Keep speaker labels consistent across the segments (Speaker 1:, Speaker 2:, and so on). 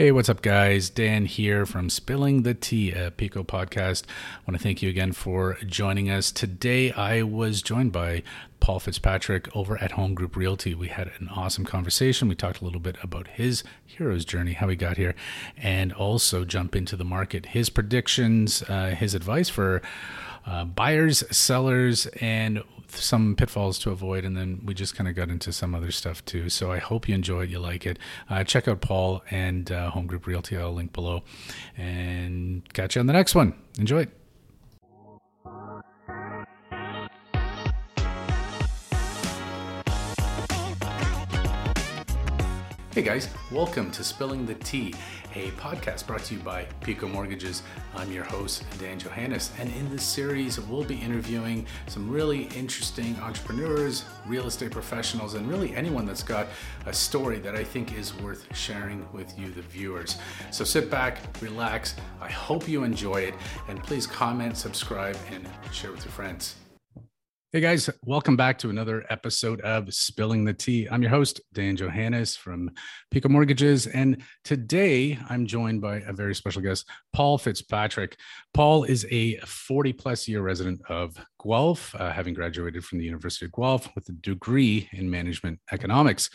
Speaker 1: Hey, what's up, guys? Dan here from Spilling the Tea, a Pico podcast. I want to thank you again for joining us. Today, I was joined by Paul Fitzpatrick over at Home Group Realty. We had an awesome conversation. We talked a little bit about his hero's journey, how he got here, and also jump into the market, his predictions, uh, his advice for uh, buyers, sellers, and some pitfalls to avoid. And then we just kind of got into some other stuff too. So I hope you enjoy it, you like it. Uh, check out Paul and uh, Home Group Realty. I'll link below. And catch you on the next one. Enjoy it. Hey guys, welcome to Spilling the Tea, a podcast brought to you by Pico Mortgages. I'm your host, Dan Johannes, and in this series, we'll be interviewing some really interesting entrepreneurs, real estate professionals, and really anyone that's got a story that I think is worth sharing with you, the viewers. So sit back, relax. I hope you enjoy it, and please comment, subscribe, and share with your friends. Hey guys, welcome back to another episode of Spilling the Tea. I'm your host, Dan Johannes from Pico Mortgages, and today I'm joined by a very special guest, Paul Fitzpatrick. Paul is a 40 plus year resident of Guelph, uh, having graduated from the University of Guelph with a degree in management economics.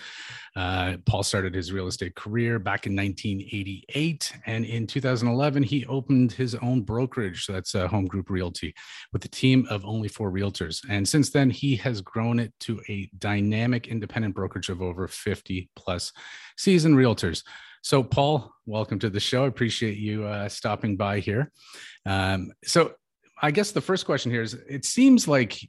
Speaker 1: Uh, Paul started his real estate career back in 1988, and in 2011, he opened his own brokerage. So that's a Home Group Realty with a team of only four realtors. And since then, he has grown it to a dynamic independent brokerage of over 50 plus seasoned realtors. So, Paul, welcome to the show. I appreciate you uh, stopping by here. Um, so, I guess the first question here is it seems like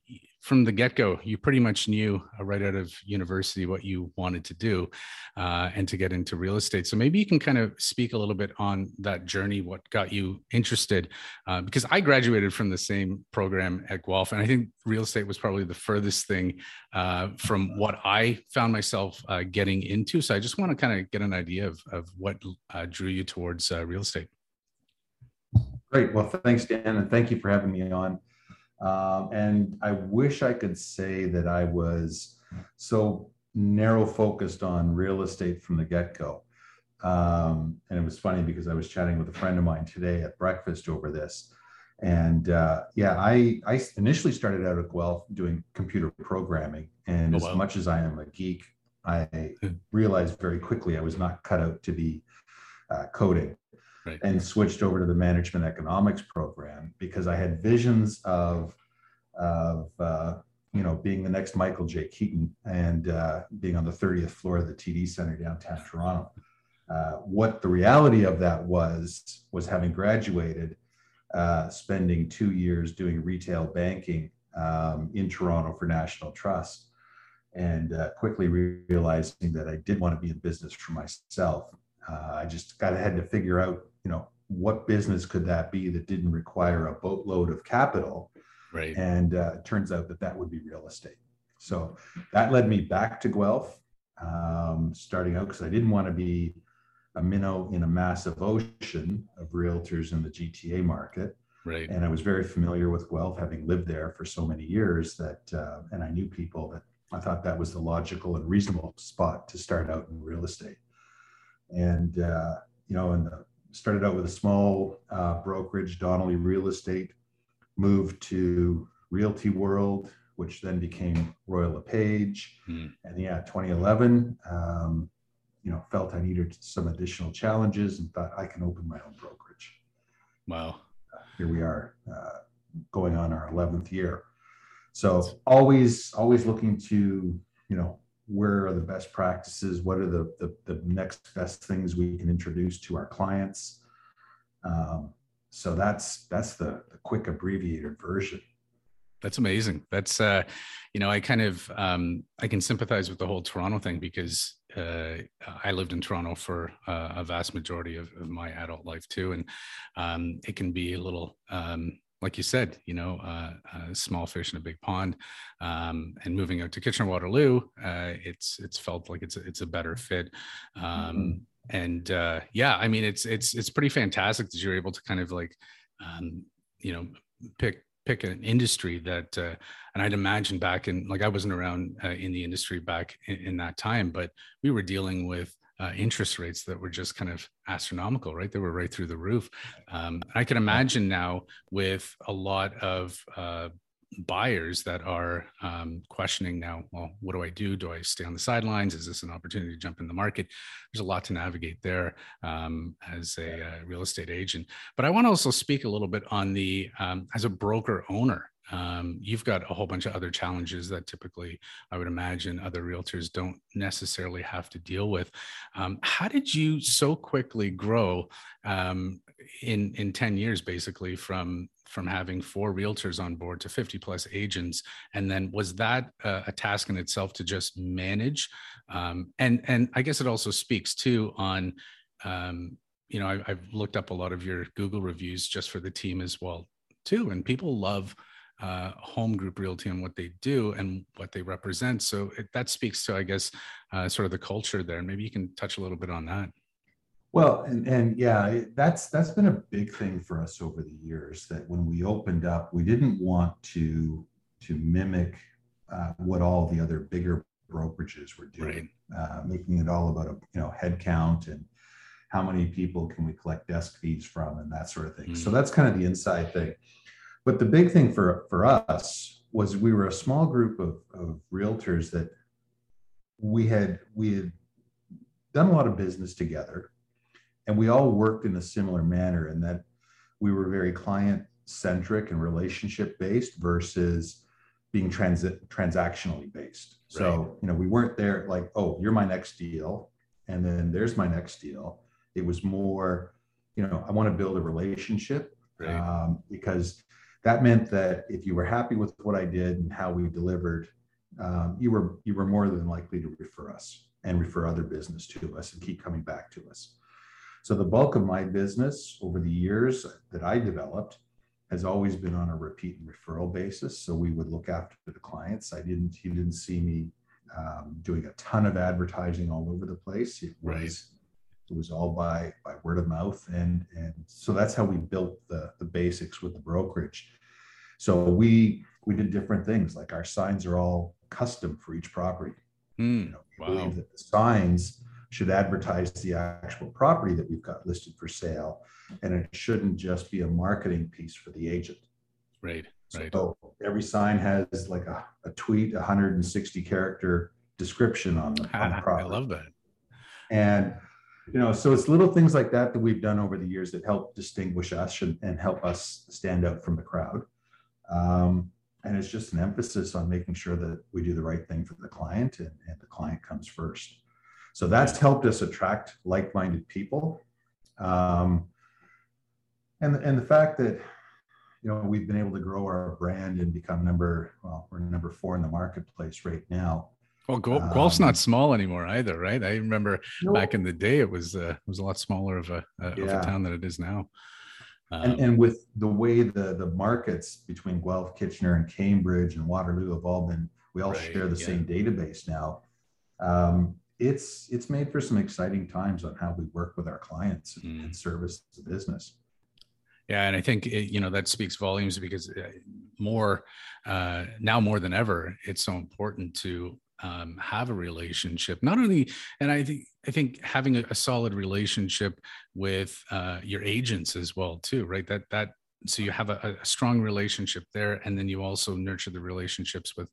Speaker 1: from the get go, you pretty much knew uh, right out of university what you wanted to do uh, and to get into real estate. So maybe you can kind of speak a little bit on that journey, what got you interested. Uh, because I graduated from the same program at Guelph, and I think real estate was probably the furthest thing uh, from what I found myself uh, getting into. So I just want to kind of get an idea of, of what uh, drew you towards real estate.
Speaker 2: Great. Well, thanks, Dan, and thank you for having me on. Um, and I wish I could say that I was so narrow focused on real estate from the get go. Um, and it was funny because I was chatting with a friend of mine today at breakfast over this. And uh, yeah, I, I initially started out at Guelph doing computer programming. And oh, as much as I am a geek, I hmm. realized very quickly I was not cut out to be uh, coding right. and switched over to the management economics program because I had visions of of uh, you know being the next Michael J. Keaton and uh, being on the 30th floor of the TD Center downtown Toronto. Uh, what the reality of that was was having graduated, uh, spending two years doing retail banking um, in Toronto for National Trust, and uh, quickly realizing that I did want to be in business for myself. Uh, I just got had to figure out you know, what business could that be that didn't require a boatload of capital?
Speaker 1: Right.
Speaker 2: And uh, it turns out that that would be real estate. So that led me back to Guelph, um, starting out because I didn't want to be a minnow in a massive ocean of realtors in the GTA market.
Speaker 1: Right.
Speaker 2: And I was very familiar with Guelph, having lived there for so many years that, uh, and I knew people that I thought that was the logical and reasonable spot to start out in real estate. And, uh, you know, in the started out with a small uh, brokerage, Donnelly Real Estate, moved to Realty World, which then became Royal LePage. Mm. And yeah, 2011, um, you know, felt I needed some additional challenges and thought I can open my own brokerage.
Speaker 1: Wow.
Speaker 2: Uh, here we are uh, going on our 11th year. So always, always looking to, you know, where are the best practices? What are the, the, the next best things we can introduce to our clients? Um, so that's that's the, the quick abbreviated version.
Speaker 1: That's amazing. That's uh you know i kind of um i can sympathize with the whole toronto thing because uh, I lived in Toronto for uh, a vast majority of, of, my adult life too, and um, it can be a little um, like you said, you know, uh, a small fish in a big pond, um, and moving out to Kitchener Waterloo, uh, it's it's felt like it's a, it's a better fit. Um, mm-hmm. And uh, yeah, I mean, it's it's it's pretty fantastic that you're able to kind of like, um, you know, pick pick an industry that, uh, and I'd imagine back in like I wasn't around uh, in the industry back in, in that time, but we were dealing with uh, interest rates that were just kind of astronomical, right? They were right through the roof. Um, I can imagine now with a lot of uh, buyers that are um, questioning now well what do i do? Do i stay on the sidelines? Is this an opportunity to jump in the market? There's a lot to navigate there um, as a uh, real estate agent. But i want to also speak a little bit on the um, as a broker owner um, you've got a whole bunch of other challenges that typically i would imagine other realtors don't necessarily have to deal with. Um, how did you so quickly grow um, in in 10 years basically from from having four realtors on board to 50 plus agents? And then was that a task in itself to just manage? Um, and and i guess it also speaks too on um, you know I, have looked up a lot of your google reviews just for the team as well too and people love uh, home group realty and what they do and what they represent so it, that speaks to i guess uh, sort of the culture there maybe you can touch a little bit on that
Speaker 2: well, and, and yeah, that's that's been a big thing for us over the years. That when we opened up, we didn't want to to mimic uh, what all the other bigger brokerages were doing, right. uh, making it all about a you know head count and how many people can we collect desk fees from and that sort of thing. Mm. So that's kind of the inside thing. But the big thing for for us was we were a small group of, of realtors that we had we had done a lot of business together and we all worked in a similar manner in that we were very client centric and relationship based versus being transit transactionally based. Right. So, you know, we weren't there like, oh, you're my next deal. And then there's my next deal. It was more, you know, I want to build a relationship right. um, because that meant that if you were happy with what I did and how we delivered, um, you were you were more than likely to refer us and refer other business to us and keep coming back to us. So the bulk of my business over the years that I developed has always been on a repeat and referral basis. So we would look after the clients. I didn't, he didn't see me um, doing a ton of advertising all over the place. It was. It was all by, by word of mouth. And, and so that's how we built the, the basics with the brokerage. So we, we did different things like our signs are all custom for each property.
Speaker 1: Mm, you know,
Speaker 2: we wow. believe that the signs should advertise the actual property that we've got listed for sale. And it shouldn't just be a marketing piece for the agent.
Speaker 1: Right. Right.
Speaker 2: So every sign has like a, a tweet, 160 character description on the, on the property.
Speaker 1: I love that.
Speaker 2: And you know, so it's little things like that that we've done over the years that help distinguish us and, and help us stand out from the crowd. Um, and it's just an emphasis on making sure that we do the right thing for the client and, and the client comes first. So that's helped us attract like-minded people. Um, and, and the fact that, you know, we've been able to grow our brand and become number, well, we're number four in the marketplace right now.
Speaker 1: Well, Guelph's um, not small anymore either, right? I remember no, back in the day, it was uh, it was a lot smaller of a, yeah. of a town than it is now.
Speaker 2: Um, and, and with the way the the markets between Guelph, Kitchener, and Cambridge and Waterloo have all been, we all right, share the yeah. same database now. Um, it's it's made for some exciting times on how we work with our clients and, mm. and service the business.
Speaker 1: Yeah, and I think it, you know that speaks volumes because uh, more uh, now more than ever, it's so important to um, have a relationship. Not only, and I think I think having a, a solid relationship with uh, your agents as well too, right? That that so you have a, a strong relationship there, and then you also nurture the relationships with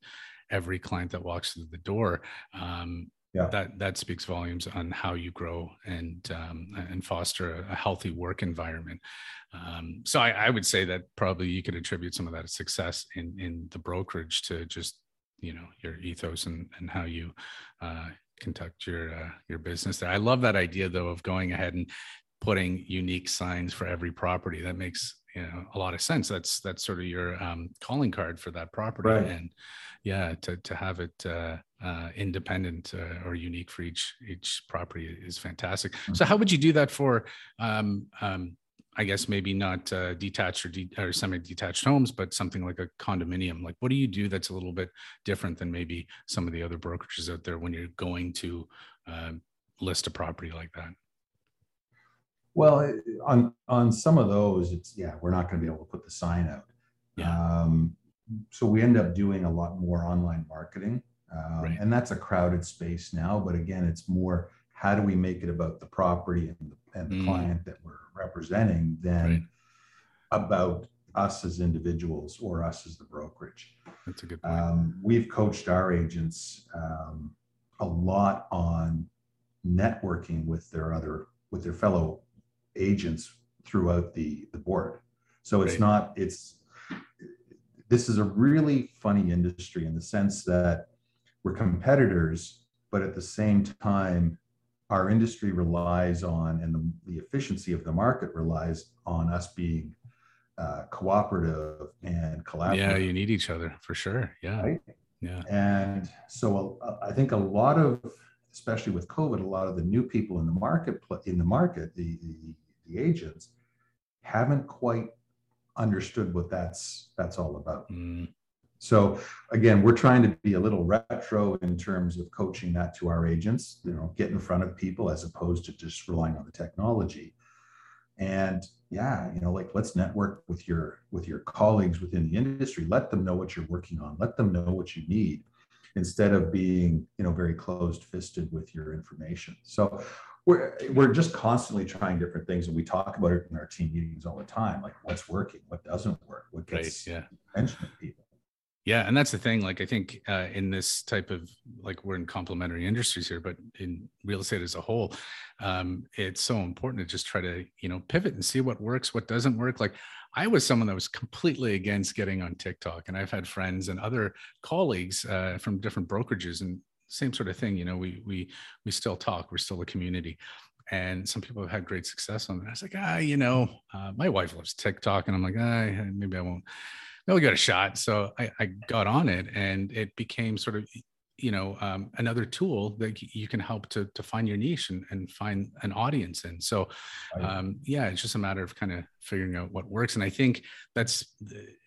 Speaker 1: every client that walks through the door. Um, yeah. that that speaks volumes on how you grow and um, and foster a, a, healthy work environment. Um, so I, I, would say that probably you could attribute some of that success in in the brokerage to just you know your ethos and and how you uh, conduct your uh, your business there. I love that idea though of going ahead and putting unique signs for every property. That makes you know a lot of sense. That's that's sort of your um, calling card for that property right. and yeah to to have it uh, uh, independent uh, or unique for each each property is fantastic. Mm-hmm. So how would you do that for um, um, I guess maybe not uh, detached or, de- or semi-detached homes, but something like a condominium. Like, what do you do that's a little bit different than maybe some of the other brokerages out there when you're going to uh, list a property like that?
Speaker 2: Well, on on some of those, it's yeah, we're not going to be able to put the sign out. Yeah. Um, so we end up doing a lot more online marketing, um, right. and that's a crowded space now. But again, it's more how do we make it about the property and the, and the
Speaker 1: Mm.
Speaker 2: client that we're representing than
Speaker 1: Right.
Speaker 2: about us as individuals or us as the brokerage.
Speaker 1: That's a good point.
Speaker 2: Um, we've coached our agents um, a lot on networking with their other with their fellow agents throughout the the board. So it's not it's this is a really funny industry in the sense that we're competitors, but at the same time, our industry relies on and the, the efficiency of the market relies on us being uh, cooperative and collaborative.
Speaker 1: yeah, you need each other for sure. Yeah.
Speaker 2: Right?
Speaker 1: Yeah.
Speaker 2: And so uh, I think a lot of, especially with COVID, a lot of the new people in the market in the market, the, the, the agents, haven't quite understood what that's that's all about.
Speaker 1: Mm,
Speaker 2: So again, we're trying to be a little retro in terms of coaching that to our agents. You know, get in front of people as opposed to just relying on the technology. And yeah, you know, like let's network with your with your colleagues within the industry. Let them know what you're working on. Let them know what you need, instead of being you know very closed fisted with your information. So we're we're just constantly trying different things, and we talk about it in our team meetings all the time. Like what's working, what doesn't work, what
Speaker 1: right.
Speaker 2: gets
Speaker 1: Yeah.
Speaker 2: attention of people.
Speaker 1: Yeah, and that's the thing. Like, I think uh, in this type of like we're in complementary industries here, but in real estate as a whole, um, it's so important to just try to you know pivot and see what works, what doesn't work. Like, I was someone that was completely against getting on TikTok, and I've had friends and other colleagues uh, from different brokerages, and same sort of thing. You know, we we we still talk. We're still a community. And some people have had great success on it. I was like, ah, you know, uh, my wife loves TikTok, and I'm like, ah, maybe I won't they'll get a shot. So I, I got on it and it became sort of, you know, um, another tool that you can help to, to find your niche and, and find an audience in. So um, yeah, it's just a matter of kind of figuring out what works. And I think that's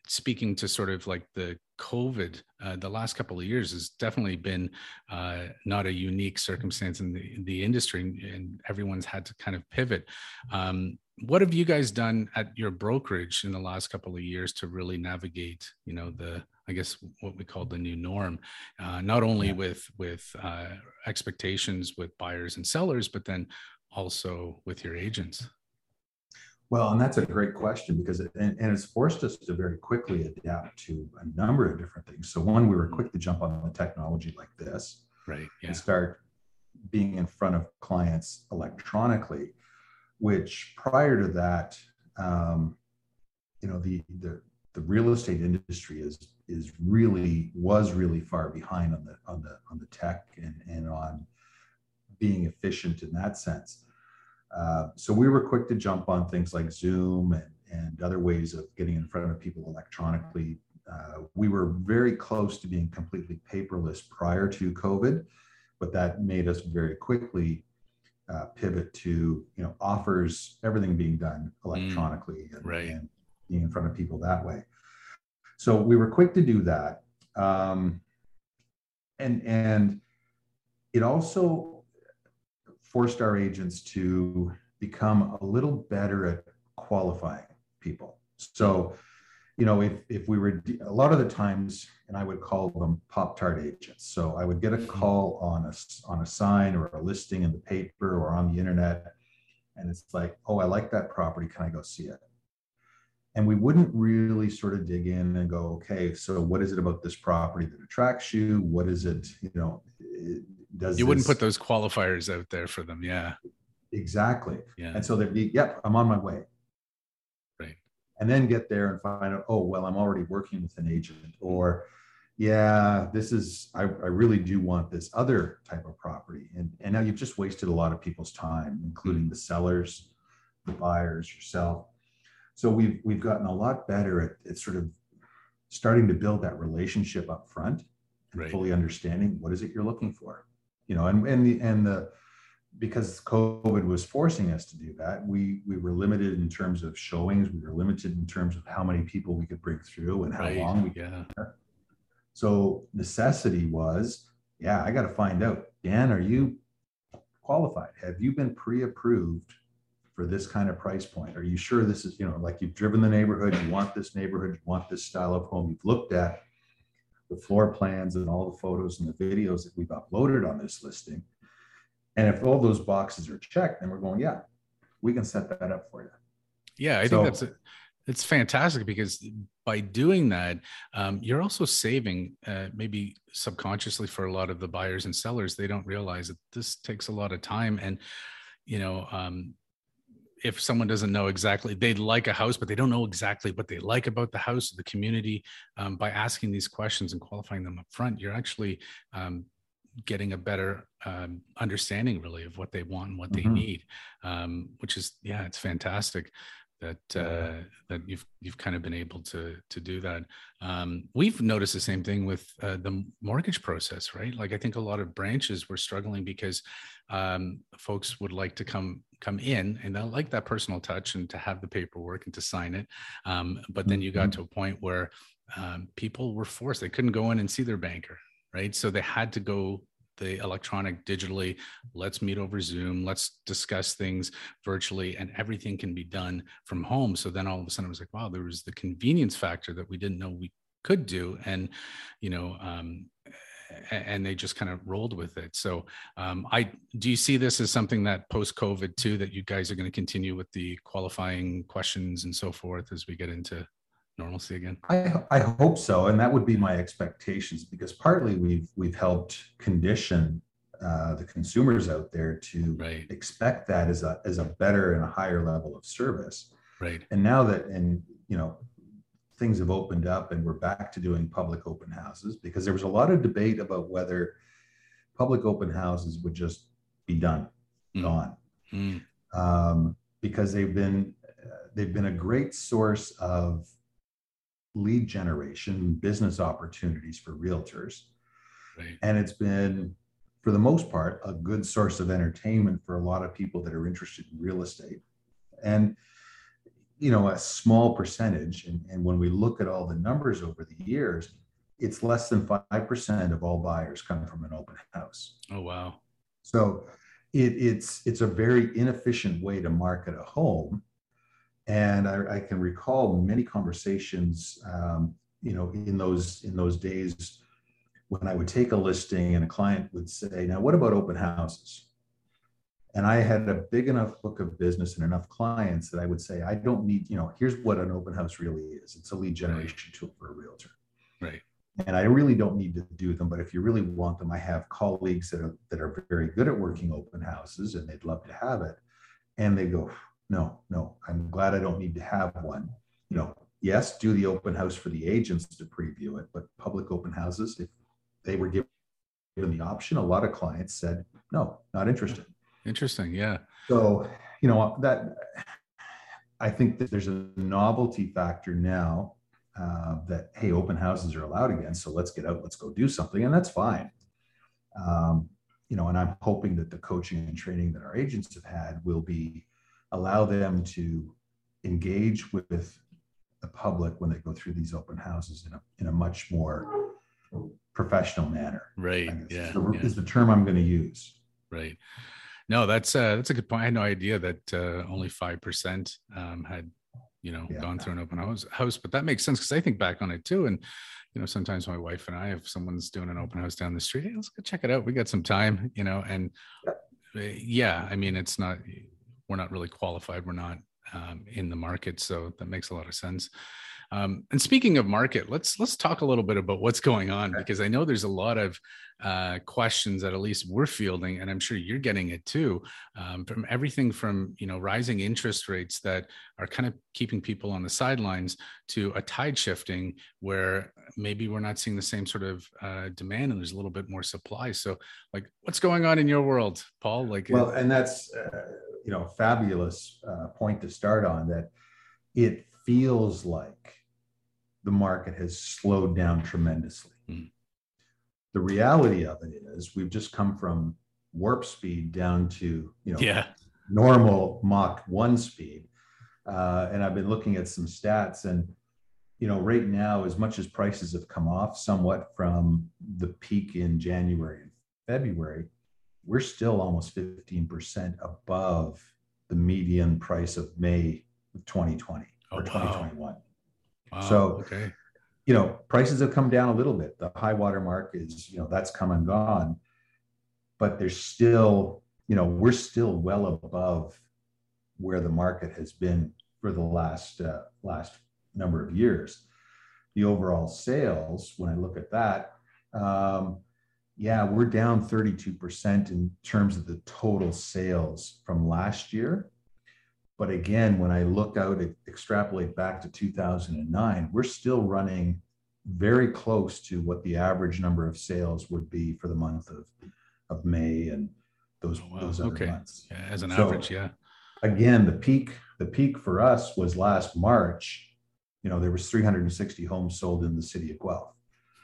Speaker 1: speaking to sort of like the COVID, uh, the last couple of years has definitely been uh, not a unique circumstance in the, in the industry and- and everyone's had to kind of pivot. Um, what have you guys done at your brokerage in the last couple of years to really navigate, you know, the, I guess what we call the new norm, uh, not only
Speaker 2: Yeah.
Speaker 1: with, with uh, expectations with buyers and sellers, but then also with your agents?
Speaker 2: Well, and that's a great question because it, and, and it's forced us to very quickly adapt to a number of different things. So one, we were quick to jump on the technology like this
Speaker 1: Right. Yeah.
Speaker 2: and start being in front of clients electronically, which prior to that, um, you know, the, the the real estate industry is is really was really far behind on the on the on the tech and and on being efficient in that sense. Uh, so we were quick to jump on things like Zoom and, and other ways of getting in front of people electronically. Uh, we were very close to being completely paperless prior to COVID, but that made us very quickly uh, pivot to you know offers, everything being done electronically and,
Speaker 1: right.
Speaker 2: and being in front of people that way. So we were quick to do that, um, and and it also forced our agents to become a little better at qualifying people. So, you know, if if we were a lot of the times, and I would call them pop tart agents. So I would get a mm-hmm. call on a on a sign or a listing in the paper or on the internet, and it's like, oh, I like that property. Can I go see it? And we wouldn't really sort of dig in and go, okay, so what is it about this property that attracts you? What is it? You know, it- does
Speaker 1: You wouldn't put those qualifiers out there for them. Yeah.
Speaker 2: exactly?
Speaker 1: Yeah.
Speaker 2: And so they'd be, yep, I'm on my way. And then get there and find out, oh, well, I'm already working with an agent. Or, yeah, this is, I, I really do want this other type of property. And, and now you've just wasted a lot of people's time, including the sellers, the buyers, yourself. So we've, we've gotten a lot better at, at sort of starting to build that relationship up front and
Speaker 1: Right.
Speaker 2: fully understanding what is it you're looking for you know and and the and the because covid was forcing us to do that we we were limited in terms of showings we were limited in terms of how many people we could bring through and how
Speaker 1: Right.
Speaker 2: long we get.
Speaker 1: Yeah.
Speaker 2: so necessity was yeah i got to find out dan are you qualified have you been pre-approved for this kind of price point are you sure this is you know like you've driven the neighborhood you want this neighborhood you want this style of home you've looked at the floor plans and all the photos and the videos that we've uploaded on this listing And if all those boxes are checked, then we're going, yeah, we can set that up for you.
Speaker 1: Yeah, I so, think that's a, it's fantastic because by doing that, um, you're also saving uh, maybe subconsciously for a lot of the buyers and sellers. They don't realize that this takes a lot of time, and you know, um, if someone doesn't know exactly, they like a house, but they don't know exactly what they like about the house the community. Um, by asking these questions and qualifying them up front, you're actually um, getting a better um, understanding really of what they want and what mm-hmm. they need um, which is yeah it's fantastic that uh, that you've you've kind of been able to to do that. Um, we've noticed the same thing with uh, the mortgage process, right? Like I think a lot of branches were struggling because um, folks would like to come come in and they like that personal touch and to have the paperwork and to sign it. Um, but then you got mm-hmm. to a point where um, people were forced; they couldn't go in and see their banker, right? So they had to go the electronic digitally. Let's meet over zoom. Let's discuss things virtually and everything can be done from home. So then all of a sudden i was like wow there was the convenience factor that we didn't know we could do and you know um, and they just kind of rolled with it. So um, i do you see this as something that post covid too that you guys are going to continue with the qualifying questions and so forth as we get into normalcy again?
Speaker 2: I, I hope so, and that would be my expectations because partly we've we've helped condition uh, the consumers out there to right. expect that as a as a better and a higher level of service.
Speaker 1: Right.
Speaker 2: And now that and you know things have opened up and we're back to doing public open houses because there was a lot of debate about whether public open houses would just be done, mm. gone, mm. Um, because they've been uh, they've been a great source of lead generation, business opportunities for realtors. Right. And it's been, for the most part, a good source of entertainment for a lot of people that are interested in real estate. And, you know, a small percentage, and, and when we look at all the numbers over the years, it's less than 5% of all buyers come from an open house.
Speaker 1: Oh, wow.
Speaker 2: So it, it's, it's a very inefficient way to market a home and I, I can recall many conversations, um, you know, in those in those days when I would take a listing and a client would say, "Now, what about open houses?" And I had a big enough book of business and enough clients that I would say, "I don't need, you know, here's what an open house really is. It's a lead generation tool for a realtor."
Speaker 1: Right.
Speaker 2: And I really don't need to do them, but if you really want them, I have colleagues that are that are very good at working open houses, and they'd love to have it. And they go, no, no, I'm glad I don't need to have one. You know, yes, do the open house for the agents to preview it, but public open houses, if they were given the option, a lot of clients said, no, not interested.
Speaker 1: Interesting. Yeah.
Speaker 2: So, you know, that I think that there's a novelty factor now uh, that, hey, open houses are allowed again. So let's get out, let's go do something. And that's fine. Um, you know, and I'm hoping that the coaching and training that our agents have had will be allow them to engage with the public when they go through these open houses in a, in a much more professional manner.
Speaker 1: Right. Yeah,
Speaker 2: is the,
Speaker 1: yeah.
Speaker 2: is the term I'm going to use.
Speaker 1: Right. No, that's uh, that's a good point. I had no idea that uh, only five percent um, had, you know, yeah. gone through an open house, house. But that makes sense because I think back on it too. And you know, sometimes my wife and I, if someone's doing an open house down the street, hey, let's go check it out. We got some time, you know, and yeah, uh, yeah I mean, it's not we're not really qualified. We're not um, in the market, so that makes a lot of sense. Um, and speaking of market, let's let's talk a little bit about what's going on because I know there's a lot of uh, questions that at least we're fielding, and I'm sure you're getting it too, um, from everything from you know rising interest rates that are kind of keeping people on the sidelines to a tide shifting where maybe we're not seeing the same sort of uh, demand and there's a little bit more supply. So, like, what's going on in your world, Paul? Like,
Speaker 2: well, and that's uh, you know fabulous uh, point to start on that. It feels like the market has slowed down tremendously. Mm. The reality of it is we've just come from warp speed down to you know
Speaker 1: yeah.
Speaker 2: normal Mach 1 speed. Uh, and I've been looking at some stats and you know right now as much as prices have come off somewhat from the peak in January and February, we're still almost 15% above the median price of May of 2020 or 2021. Wow, so, okay. you know, prices have come down a little bit. The high water mark is, you know, that's come and gone, but there's still you know, we're still well above where the market has been for the last uh, last number of years. The overall sales, when I look at that, um, yeah, we're down 32% in terms of the total sales from last year. But again, when I look out, and extrapolate back to 2009, we're still running very close to what the average number of sales would be for the month of, of May and those, oh, wow. those other okay. months.
Speaker 1: Yeah, as an so, average, yeah.
Speaker 2: Again, the peak, the peak for us was last March. You know, there was 360 homes sold in the city of Guelph.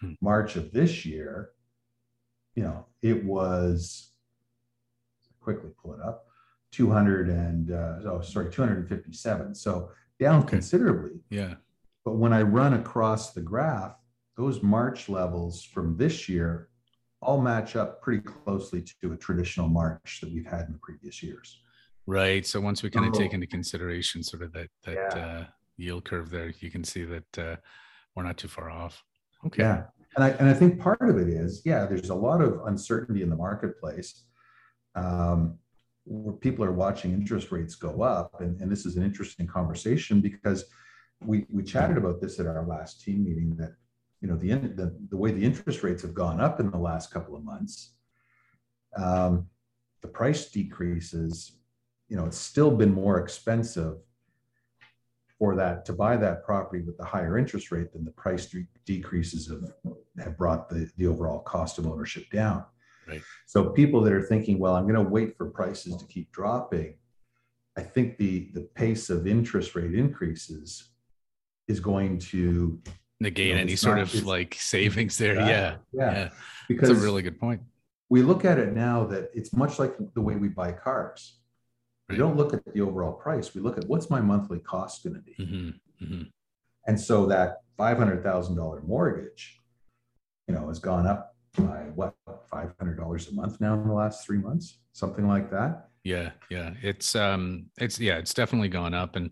Speaker 2: Hmm. March of this year, you know, it was quickly pull it up, 200 and uh, oh sorry, 257. So down okay. considerably.
Speaker 1: Yeah.
Speaker 2: But when I run across the graph, those March levels from this year all match up pretty closely to a traditional March that we've had in the previous years.
Speaker 1: Right. So once we kind of take into consideration sort of that that yeah. uh, yield curve there, you can see that uh, we're not too far off.
Speaker 2: Okay. Yeah. And I and I think part of it is, yeah, there's a lot of uncertainty in the marketplace. Um, where people are watching interest rates go up. And, and this is an interesting conversation because we, we chatted about this at our last team meeting that you know the, the, the way the interest rates have gone up in the last couple of months um, the price decreases you know it's still been more expensive for that to buy that property with the higher interest rate than the price de- decreases have, have brought the, the overall cost of ownership down
Speaker 1: right
Speaker 2: so people that are thinking well i'm going to wait for prices to keep dropping i think the the pace of interest rate increases is going to
Speaker 1: negate you know, any sort not, of like savings there. Yeah, yeah,
Speaker 2: yeah. yeah. Because
Speaker 1: that's a really good point.
Speaker 2: We look at it now that it's much like the way we buy cars. Right. We don't look at the overall price. We look at what's my monthly cost going to be. Mm-hmm. Mm-hmm. And so that five hundred thousand dollar mortgage, you know, has gone up by what five hundred dollars a month now in the last three months, something like that.
Speaker 1: Yeah, yeah, it's um, it's yeah, it's definitely gone up, and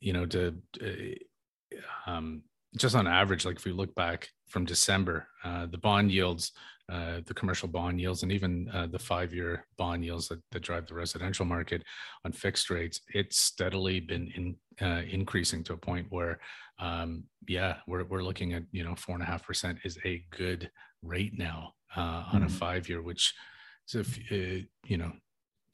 Speaker 1: you know, to uh, um, just on average, like if we look back from December, uh, the bond yields, uh, the commercial bond yields, and even uh, the five-year bond yields that, that, drive the residential market on fixed rates, it's steadily been in, uh, increasing to a point where, um, yeah, we're we're looking at you know four and a half percent is a good rate now uh, on mm-hmm. a five-year, which is if uh, you know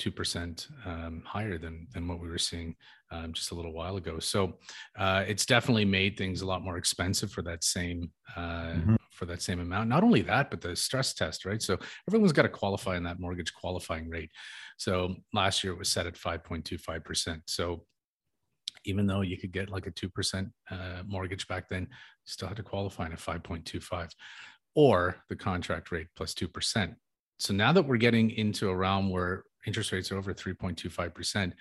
Speaker 1: 2% um, higher than, than what we were seeing um, just a little while ago. So uh, it's definitely made things a lot more expensive for that same uh, mm-hmm. For that same amount. Not only that, but the stress test, right? So everyone's got to qualify in that mortgage qualifying rate. So last year it was set at 5.25%. So even though you could get like a 2% uh, mortgage back then, you still had to qualify in a 5.25 or the contract rate plus 2%. So now that we're getting into a realm where interest rates are over 3.25%,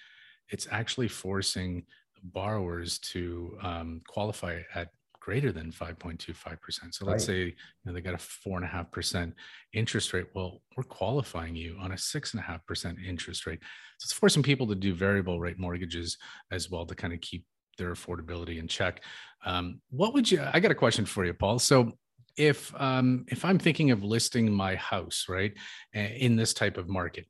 Speaker 1: it's actually forcing borrowers to um, qualify at greater than 5.25%. So let's right. say you know, they got a four and a half percent interest rate. Well, we're qualifying you on a six and a half percent interest rate. So it's forcing people to do variable rate mortgages as well to kind of keep their affordability in check. Um, what would you? I got a question for you, Paul. So if um, if I'm thinking of listing my house, right, in this type of market,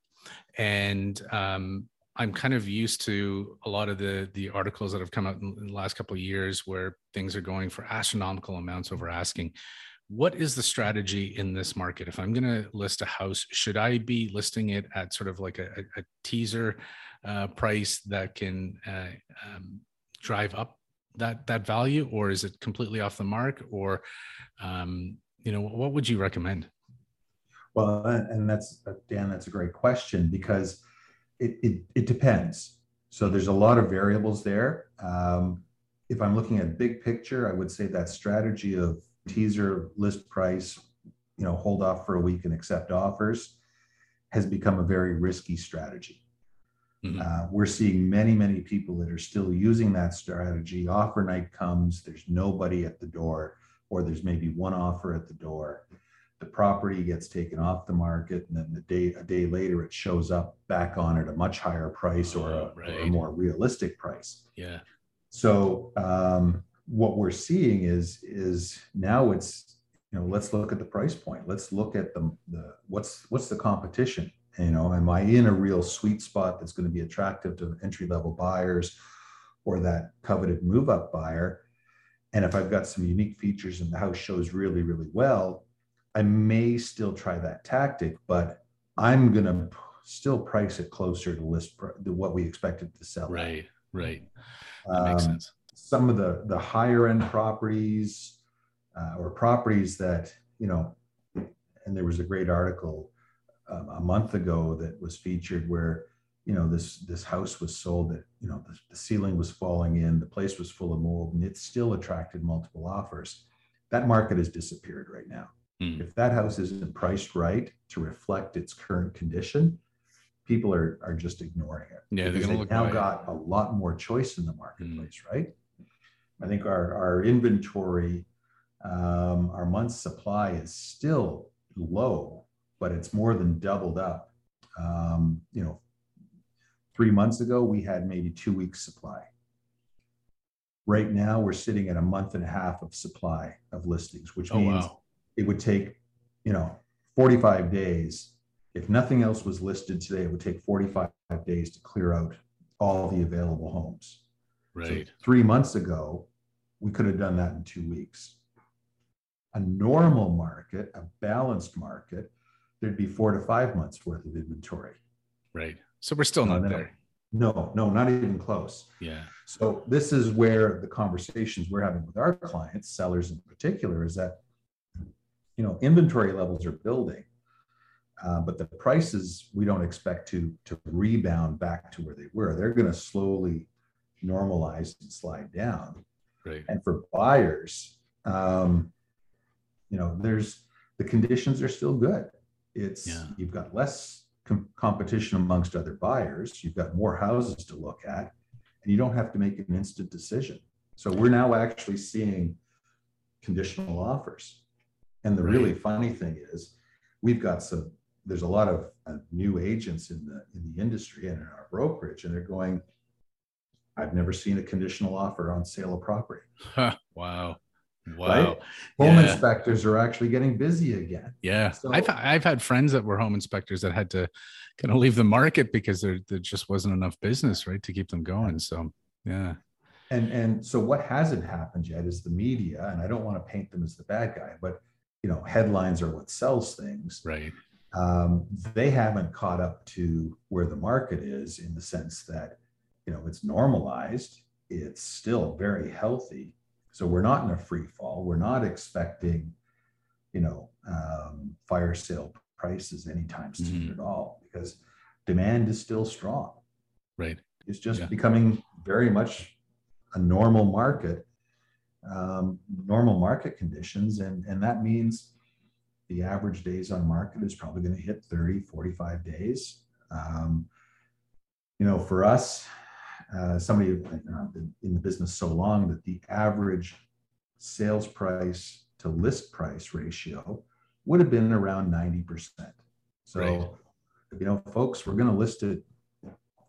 Speaker 1: and um, I'm kind of used to a lot of the the articles that have come out in, the last couple of years where things are going for astronomical amounts over asking. What is the strategy in this market? If I'm going to list a house, should I be listing it at sort of like a, a teaser uh, price that can uh, um, drive up that that value, or is it completely off the mark? Or um, you know, what would you recommend?
Speaker 2: Well, and that's Dan. That's a great question because it it, it depends. So there's a lot of variables there. Um, if I'm looking at big picture, I would say that strategy of teaser list price, you know, hold off for a week and accept offers, has become a very risky strategy. Mm-hmm. Uh, we're seeing many, many people that are still using that strategy. Offer night comes, there's nobody at the door, or there's maybe one offer at the door the property gets taken off the market and then the day a day later it shows up back on at a much higher price or a, right. or a more realistic price
Speaker 1: yeah
Speaker 2: so um, what we're seeing is is now it's you know let's look at the price point let's look at the, the what's what's the competition You know, am I in a real sweet spot that's going to be attractive to entry level buyers or that coveted move up buyer? And if I've got some unique features and the house shows really, really well, I may still try that tactic, but I'm going to still price it closer to list to what we expected to sell.
Speaker 1: Right, right. That makes um, sense.
Speaker 2: Some of the the higher end properties uh, or properties that you know, and there was a great article um, a month ago that was featured where you know this this house was sold that you know the, the ceiling was falling in, the place was full of mold, and it still attracted multiple offers. That market has disappeared right now. Mm. If that house isn't priced right to reflect its current condition, people are are just ignoring it.
Speaker 1: Yeah,
Speaker 2: because they've now right. got a lot more choice in the marketplace, mm. right? I think our our inventory, um, our month's supply is still low, but it's more than doubled up. Um, you know, three months ago we had maybe two weeks supply. Right now we're sitting at a month and a half of supply of listings, which oh, means wow it would take, you know, 45 days. If nothing else was listed today, it would take 45 days to clear out all the available homes.
Speaker 1: Right. So
Speaker 2: three months ago, we could have done that in two weeks. A normal market, a balanced market, there'd be four to five months worth of inventory.
Speaker 1: Right. So we're still not there.
Speaker 2: No, no, not even close.
Speaker 1: Yeah.
Speaker 2: So this is where the conversations we're having with our clients, sellers in particular, is that you know, inventory levels are building, uh, but the prices we don't expect to to rebound back to where they were. They're going to slowly normalize and slide down.
Speaker 1: Right.
Speaker 2: And for buyers, um, you know, there's the conditions are still good. It's yeah. you've got less com- competition amongst other buyers. You've got more houses to look at, and you don't have to make an instant decision. So we're now actually seeing conditional offers. And the right. really funny thing is, we've got some. There's a lot of uh, new agents in the in the industry and in our brokerage, and they're going. I've never seen a conditional offer on sale of property.
Speaker 1: Wow. Wow.
Speaker 2: Right? Home yeah. inspectors are actually getting busy again.
Speaker 1: Yeah. So, I've I've had friends that were home inspectors that had to kind of leave the market because there, there just wasn't enough business, right, to keep them going. So yeah.
Speaker 2: And and so what hasn't happened yet is the media, and I don't want to paint them as the bad guy, but you know headlines are what sells things.
Speaker 1: Right.
Speaker 2: Um, they haven't caught up to where the market is in the sense that you know it's normalized it's still very healthy. So we're not in a free fall. We're not expecting you know um, fire sale prices anytime soon mm-hmm. at all because demand is still strong.
Speaker 1: Right.
Speaker 2: It's just yeah. becoming very much a normal market um, normal market conditions. And, and that means the average days on market is probably going to hit 30, 45 days. Um, you know, for us, uh, somebody in the business so long that the average sales price to list price ratio would have been around 90%. So, right. you know, folks, we're going to list it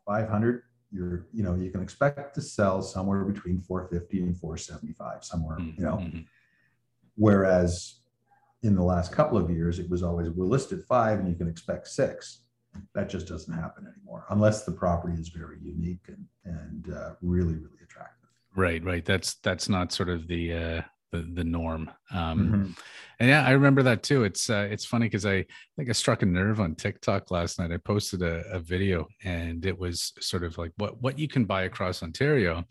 Speaker 2: 500 you're you know you can expect to sell somewhere between 450 and 475 somewhere mm-hmm. you know mm-hmm. whereas in the last couple of years it was always we're listed five and you can expect six that just doesn't happen anymore unless the property is very unique and and uh, really really attractive
Speaker 1: right right that's that's not sort of the uh the, the norm. Um, mm-hmm. And yeah, I remember that too. It's uh, it's funny because I, I think I struck a nerve on TikTok last night. I posted a, a, video and it was sort of like what what you can buy across Ontario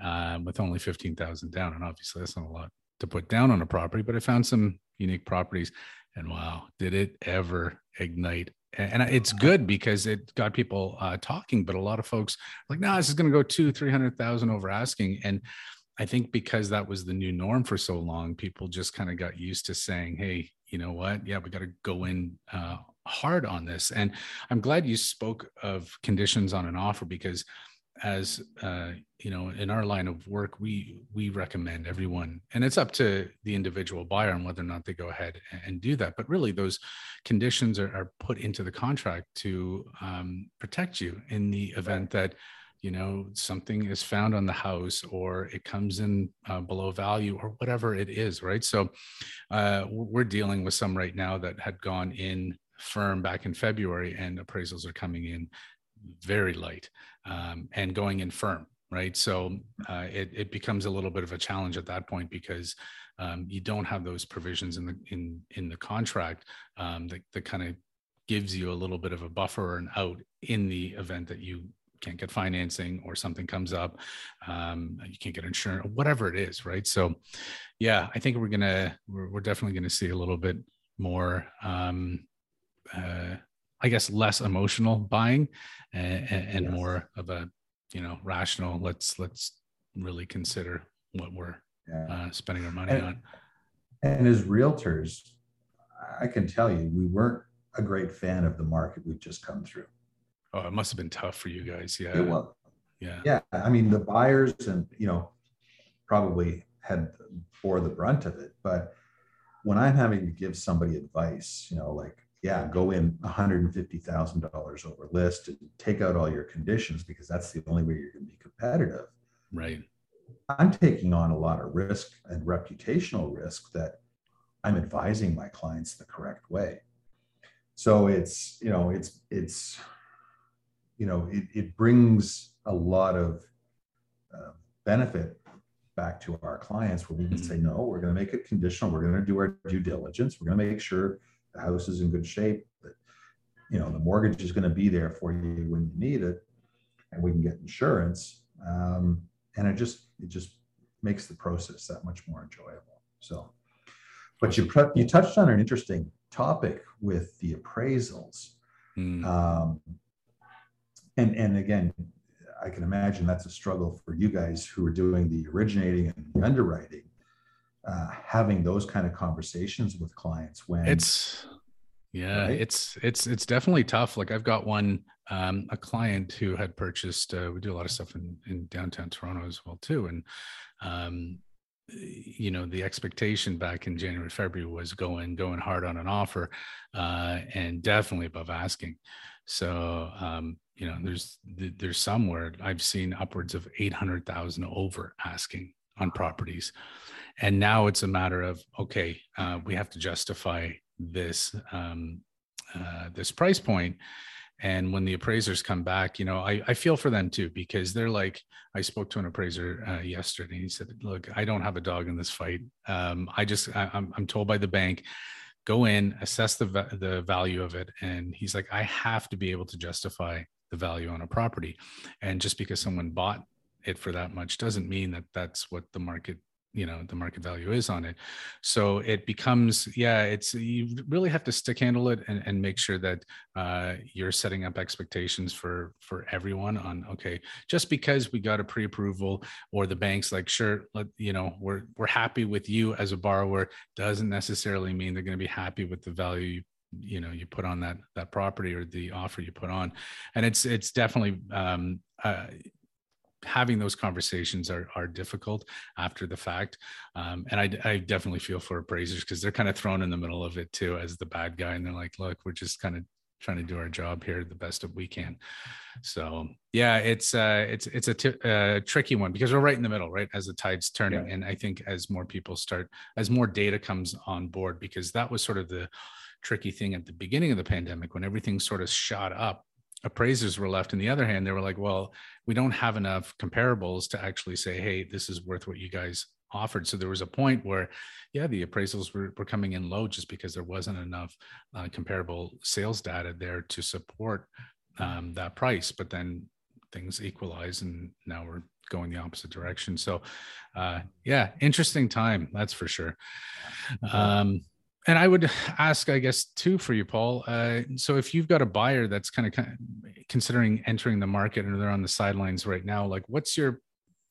Speaker 1: um, with only fifteen thousand down, and obviously that's not a lot to put down on a property. But I found some unique properties, and wow, did it ever ignite and it's good because it got people uh, talking but a lot of folks like no nah, this is going to go two three hundred thousand over asking and I think because that was the new norm for so long, people just kind of got used to saying, "Hey, you know what? Yeah, we got to go in uh, hard on this." And I'm glad you spoke of conditions on an offer because, as uh, you know, in our line of work, we we recommend everyone, and it's up to the individual buyer on whether or not they go ahead and do that. But really, those conditions are, are put into the contract to um, protect you in the event that you know something is found on the house or it comes in uh, below value or whatever it is right so uh, we're dealing with some right now that had gone in firm back in February, and appraisals are coming in very light um, and going in firm, right? So uh, it, it becomes a little bit of a challenge at that point because um, you don't have those provisions in the in in the contract um, that, that kind of gives you a little bit of a buffer or an out in the event that you can't get financing or something comes up um, you can't get insurance whatever it is right so yeah i think we're gonna we're, we're definitely gonna see a little bit more um, uh, i guess less emotional buying and, and yes. more of a you know rational let's let's really consider what we're yeah. uh, spending our money
Speaker 2: and,
Speaker 1: on
Speaker 2: and as realtors i can tell you we weren't a great fan of the market we've just come through
Speaker 1: Oh, it must have been tough for you guys. Yeah.
Speaker 2: It was. Yeah. Yeah. I mean, the buyers and, you know, probably had bore the brunt of it. But when I'm having to give somebody advice, you know, like, yeah, go in $150,000 over list and take out all your conditions because that's the only way you're going to be competitive.
Speaker 1: Right.
Speaker 2: I'm taking on a lot of risk and reputational risk that I'm advising my clients the correct way. So it's, you know, it's, it's, you know, it, it brings a lot of uh, benefit back to our clients where we can say, no, we're going to make it conditional. We're going to do our due diligence. We're going to make sure the house is in good shape, that, you know, the mortgage is going to be there for you when you need it and we can get insurance. Um, and it just, it just makes the process that much more enjoyable. So, but you, you touched on an interesting topic with the appraisals. Mm. Um, and and again i can imagine that's a struggle for you guys who are doing the originating and the underwriting uh, having those kind of conversations with clients when
Speaker 1: it's yeah right? it's it's it's definitely tough. Like i've got one um, a client who had purchased uh, we do a lot of stuff in, in downtown toronto as well too. And um, you know the expectation back in january february was going going hard on an offer uh, and definitely above asking so um, you know there's there's somewhere i've seen upwards of 800000 over asking on properties. And now it's a matter of okay uh, we have to justify this um, uh, this price point. and when the appraisers come back you know I, I feel for them too because they're like i spoke to an appraiser uh, yesterday he said look i don't have a dog in this fight. Um, i just I, I'm, I'm told by the bank go in assess the, the value of it and he's like i have to be able to justify the value on a property. And just because someone bought it for that much doesn't mean that that's what the market you know the market value is on it. So it becomes yeah it's you really have to stick handle it and, and make sure that uh, you're setting up expectations for for everyone on okay just because we got a pre-approval or the bank's like sure let you know we're we're happy with you as a borrower doesn't necessarily mean they're going to be happy with the value you you know you put on that that property or the offer you put on. And it's it's definitely um, uh, having those conversations are, are difficult after the fact. Um, and I, I definitely feel for appraisers because they're kind of thrown in the middle of it too as the bad guy and they're like look we're just kind of trying to do our job here the best that we can. So yeah it's uh it's it's a t- uh, tricky one because we're right in the middle right as the tide's turning. Yeah. and i think as more people start as more data comes on board because that was sort of the tricky thing at the beginning of the pandemic when everything sort of shot up appraisers were left. In the other hand they were like well we don't have enough comparables to actually say hey this is worth what you guys offered. So there was a point where yeah the appraisals were, were coming in low just because there wasn't enough uh, comparable sales data there to support um, that price. But then things equalize and now we're going the opposite direction. So uh, yeah interesting time that's for sure. Um, and I would ask, I guess, too, for you, Paul. Uh, so if you've got a buyer that's kind of considering entering the market and they're on the sidelines right now, like what's your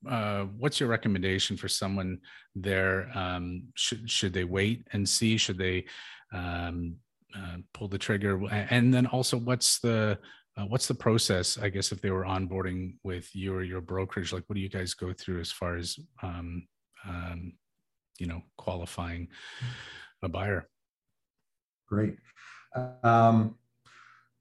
Speaker 1: uh, what's your recommendation for someone there? Um, should should they wait and see? Should they um, uh, pull the trigger? And then also, what's the uh, what's the process? I guess if they were onboarding with you or your brokerage, like what do you guys go through as far as um, um you know qualifying? a buyer.
Speaker 2: Great. Um,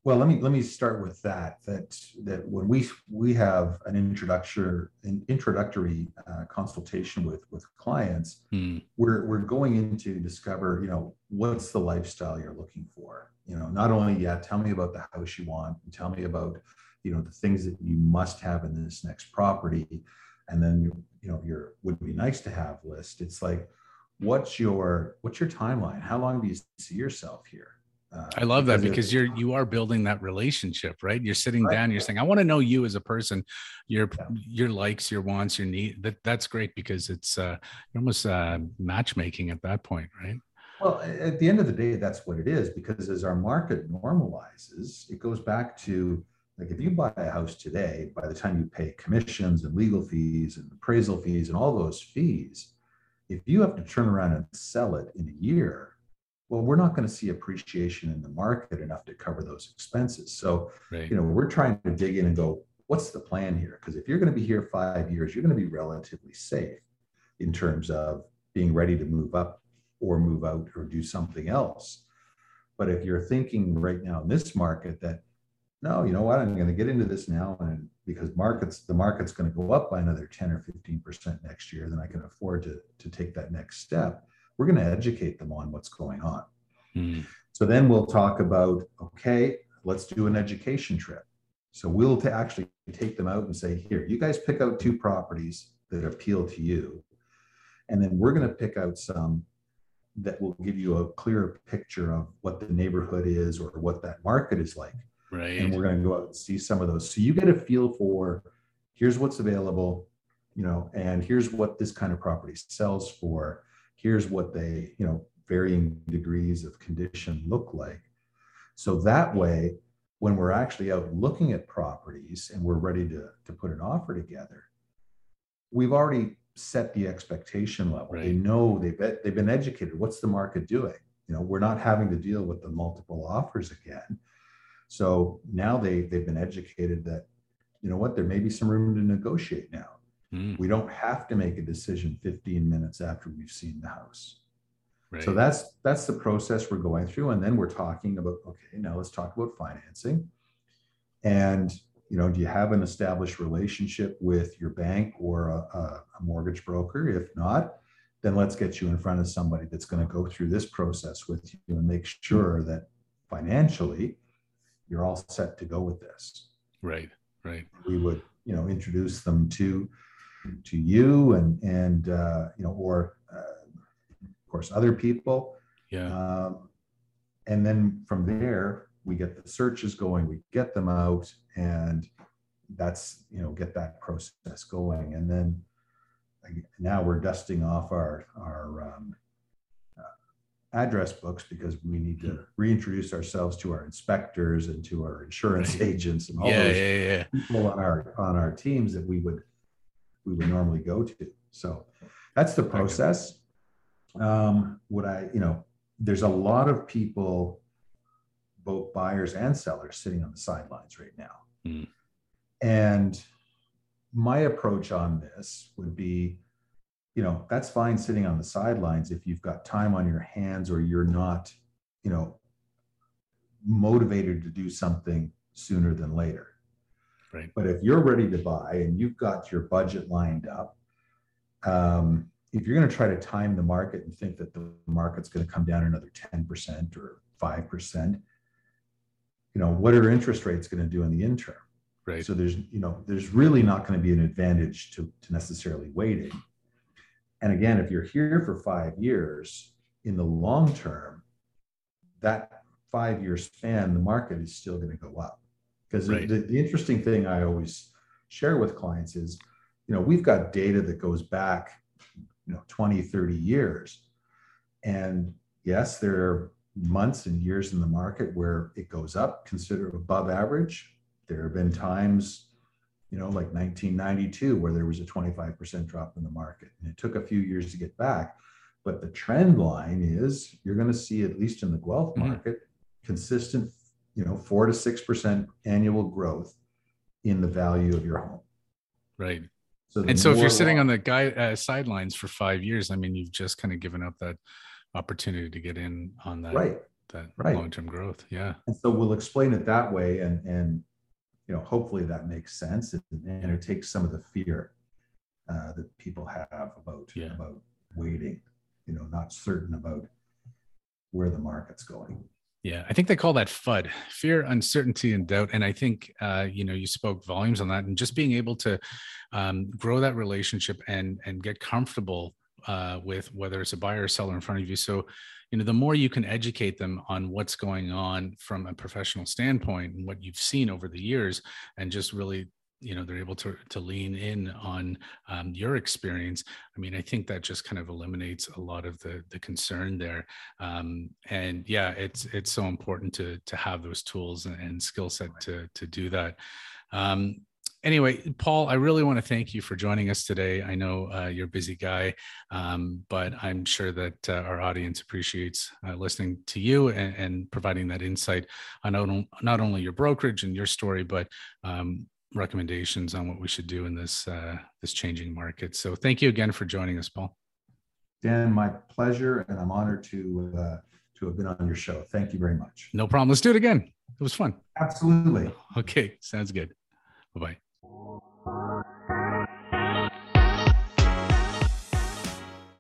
Speaker 2: well, let me let me start with that. That that when we we have an introductory an introductory uh, consultation with with clients, hmm. we're we're going in to discover you know what's the lifestyle you're looking for. you know, not only yeah, tell me about the house you want, and tell me about, you know, the things that you must have in this next property, and then you, you know, your would be nice to have list. It's like, what's your what's your timeline? How long do you see yourself here?
Speaker 1: Uh, I love that because you're you are building that relationship, right? You're sitting right. down, you're saying, "I want to know you as a person, your yeah. your likes, your wants, your need." That that's great because it's uh, almost uh, matchmaking at that point, right?
Speaker 2: Well, at the end of the day, that's what it is because as our market normalizes, it goes back to like if you buy a house today, by the time you pay commissions and legal fees and appraisal fees and all those fees, if you have to turn around and sell it in a year, well, we're not going to see appreciation in the market enough to cover those expenses. So, right. you know, we're trying to dig in and go, what's the plan here? Because if you're going to be here five years, you're going to be relatively safe in terms of being ready to move up or move out or do something else. But if you're thinking right now in this market that, no, you know what, I'm going to get into this now and because markets, the market's going to go up by another 10 or 15% next year, then I can afford to, to take that next step we're going to educate them on what's going on. Mm. So then we'll talk about, okay, let's do an education trip. So we'll to actually take them out and say, here, you guys pick out two properties that appeal to you. And then we're going to pick out some that will give you a clearer picture of what the neighborhood is or what that market is like.
Speaker 1: Right.
Speaker 2: And we're going to go out and see some of those. So you get a feel for here's what's available, you know, and here's what this kind of property sells for here's what they, you know, varying degrees of condition look like. So that way, when we're actually out looking at properties and we're ready to, to put an offer together, we've already set the expectation level. Right. They know they've, they've been educated. What's the market doing? You know, we're not having to deal with the multiple offers again. So now they, they've been educated that, you know what, there may be some room to negotiate now. Mm. We don't have to make a decision 15 minutes after we've seen the house. Right. So that's that's the process we're going through, and then we're talking about okay, now let's talk about financing. And you know, do you have an established relationship with your bank or a, a mortgage broker? If not, then let's get you in front of somebody that's going to go through this process with you and make sure that financially you're all set to go with this.
Speaker 1: Right, right.
Speaker 2: We would, you know, introduce them to to you and and uh, you know or uh, of course other people
Speaker 1: yeah um,
Speaker 2: and then from there we get the searches going we get them out and that's you know get that process going and then now we're dusting off our our um, address books because we need to hmm. reintroduce ourselves to our inspectors and to our insurance agents and all
Speaker 1: yeah,
Speaker 2: those
Speaker 1: yeah, yeah.
Speaker 2: people on our on our teams that we would we would normally go to. So that's the process. Um, would I, you know, there's a lot of people, both buyers and sellers, sitting on the sidelines right now. Mm. And my approach on this would be, you know, that's fine sitting on the sidelines if you've got time on your hands or you're not, you know, motivated to do something sooner than later.
Speaker 1: Right.
Speaker 2: But if you're ready to buy and you've got your budget lined up, um, if you're going to try to time the market and think that the market's going to come down another 10% or 5%, you know, what are interest rates going to do in the interim?
Speaker 1: Right.
Speaker 2: So there's, you know, there's really not going to be an advantage to, to necessarily waiting. And again, if you're here for five years, in the long term, that five year span, the market is still going to go up. Because right. the, the interesting thing I always share with clients is, you know, we've got data that goes back, you know, 20, 30 years. And yes, there are months and years in the market where it goes up, consider above average. There have been times, you know, like 1992, where there was a 25% drop in the market. And it took a few years to get back. But the trend line is you're going to see, at least in the Guelph mm-hmm. market, mm-hmm. consistent you know, four to six percent annual growth in the value of your home.
Speaker 1: Right. So and so if you're sitting on the guy uh, sidelines for five years, I mean, you've just kind of given up that opportunity to get in on that
Speaker 2: right.
Speaker 1: that
Speaker 2: right.
Speaker 1: long-term growth. Yeah.
Speaker 2: And so we'll explain it that way, and and you know, hopefully that makes sense, and, and it takes some of the fear uh, that people have about
Speaker 1: yeah.
Speaker 2: about waiting. You know, not certain about where the market's going.
Speaker 1: Yeah, I think they call that FUD, fear, uncertainty, and doubt. And I think uh, you know you spoke volumes on that, and just being able to um, grow that relationship and and get comfortable uh, with whether it's a buyer or seller in front of you. So, you know, the more you can educate them on what's going on from a professional standpoint and what you've seen over the years, and just really you know they're able to to lean in on um, your experience i mean i think that just kind of eliminates a lot of the the concern there. Um, and yeah it's it's so important to to have those tools and, and skill set to to do that. Um, anyway, Paul, I really want to thank you for joining us today. I know uh, you're a busy guy, um, but I'm sure that uh, our audience appreciates uh, listening to you and, and, providing that insight on not only your brokerage and your story, but um, recommendations on what we should do in this uh, this changing market. So thank you again for joining us, Paul.
Speaker 2: Dan, my pleasure, and I'm honored to uh, to have been on your show. Thank you very much.
Speaker 1: No problem. Let's do it again. It was fun.
Speaker 2: Absolutely.
Speaker 1: Okay, sounds good. Bye bye. Oh,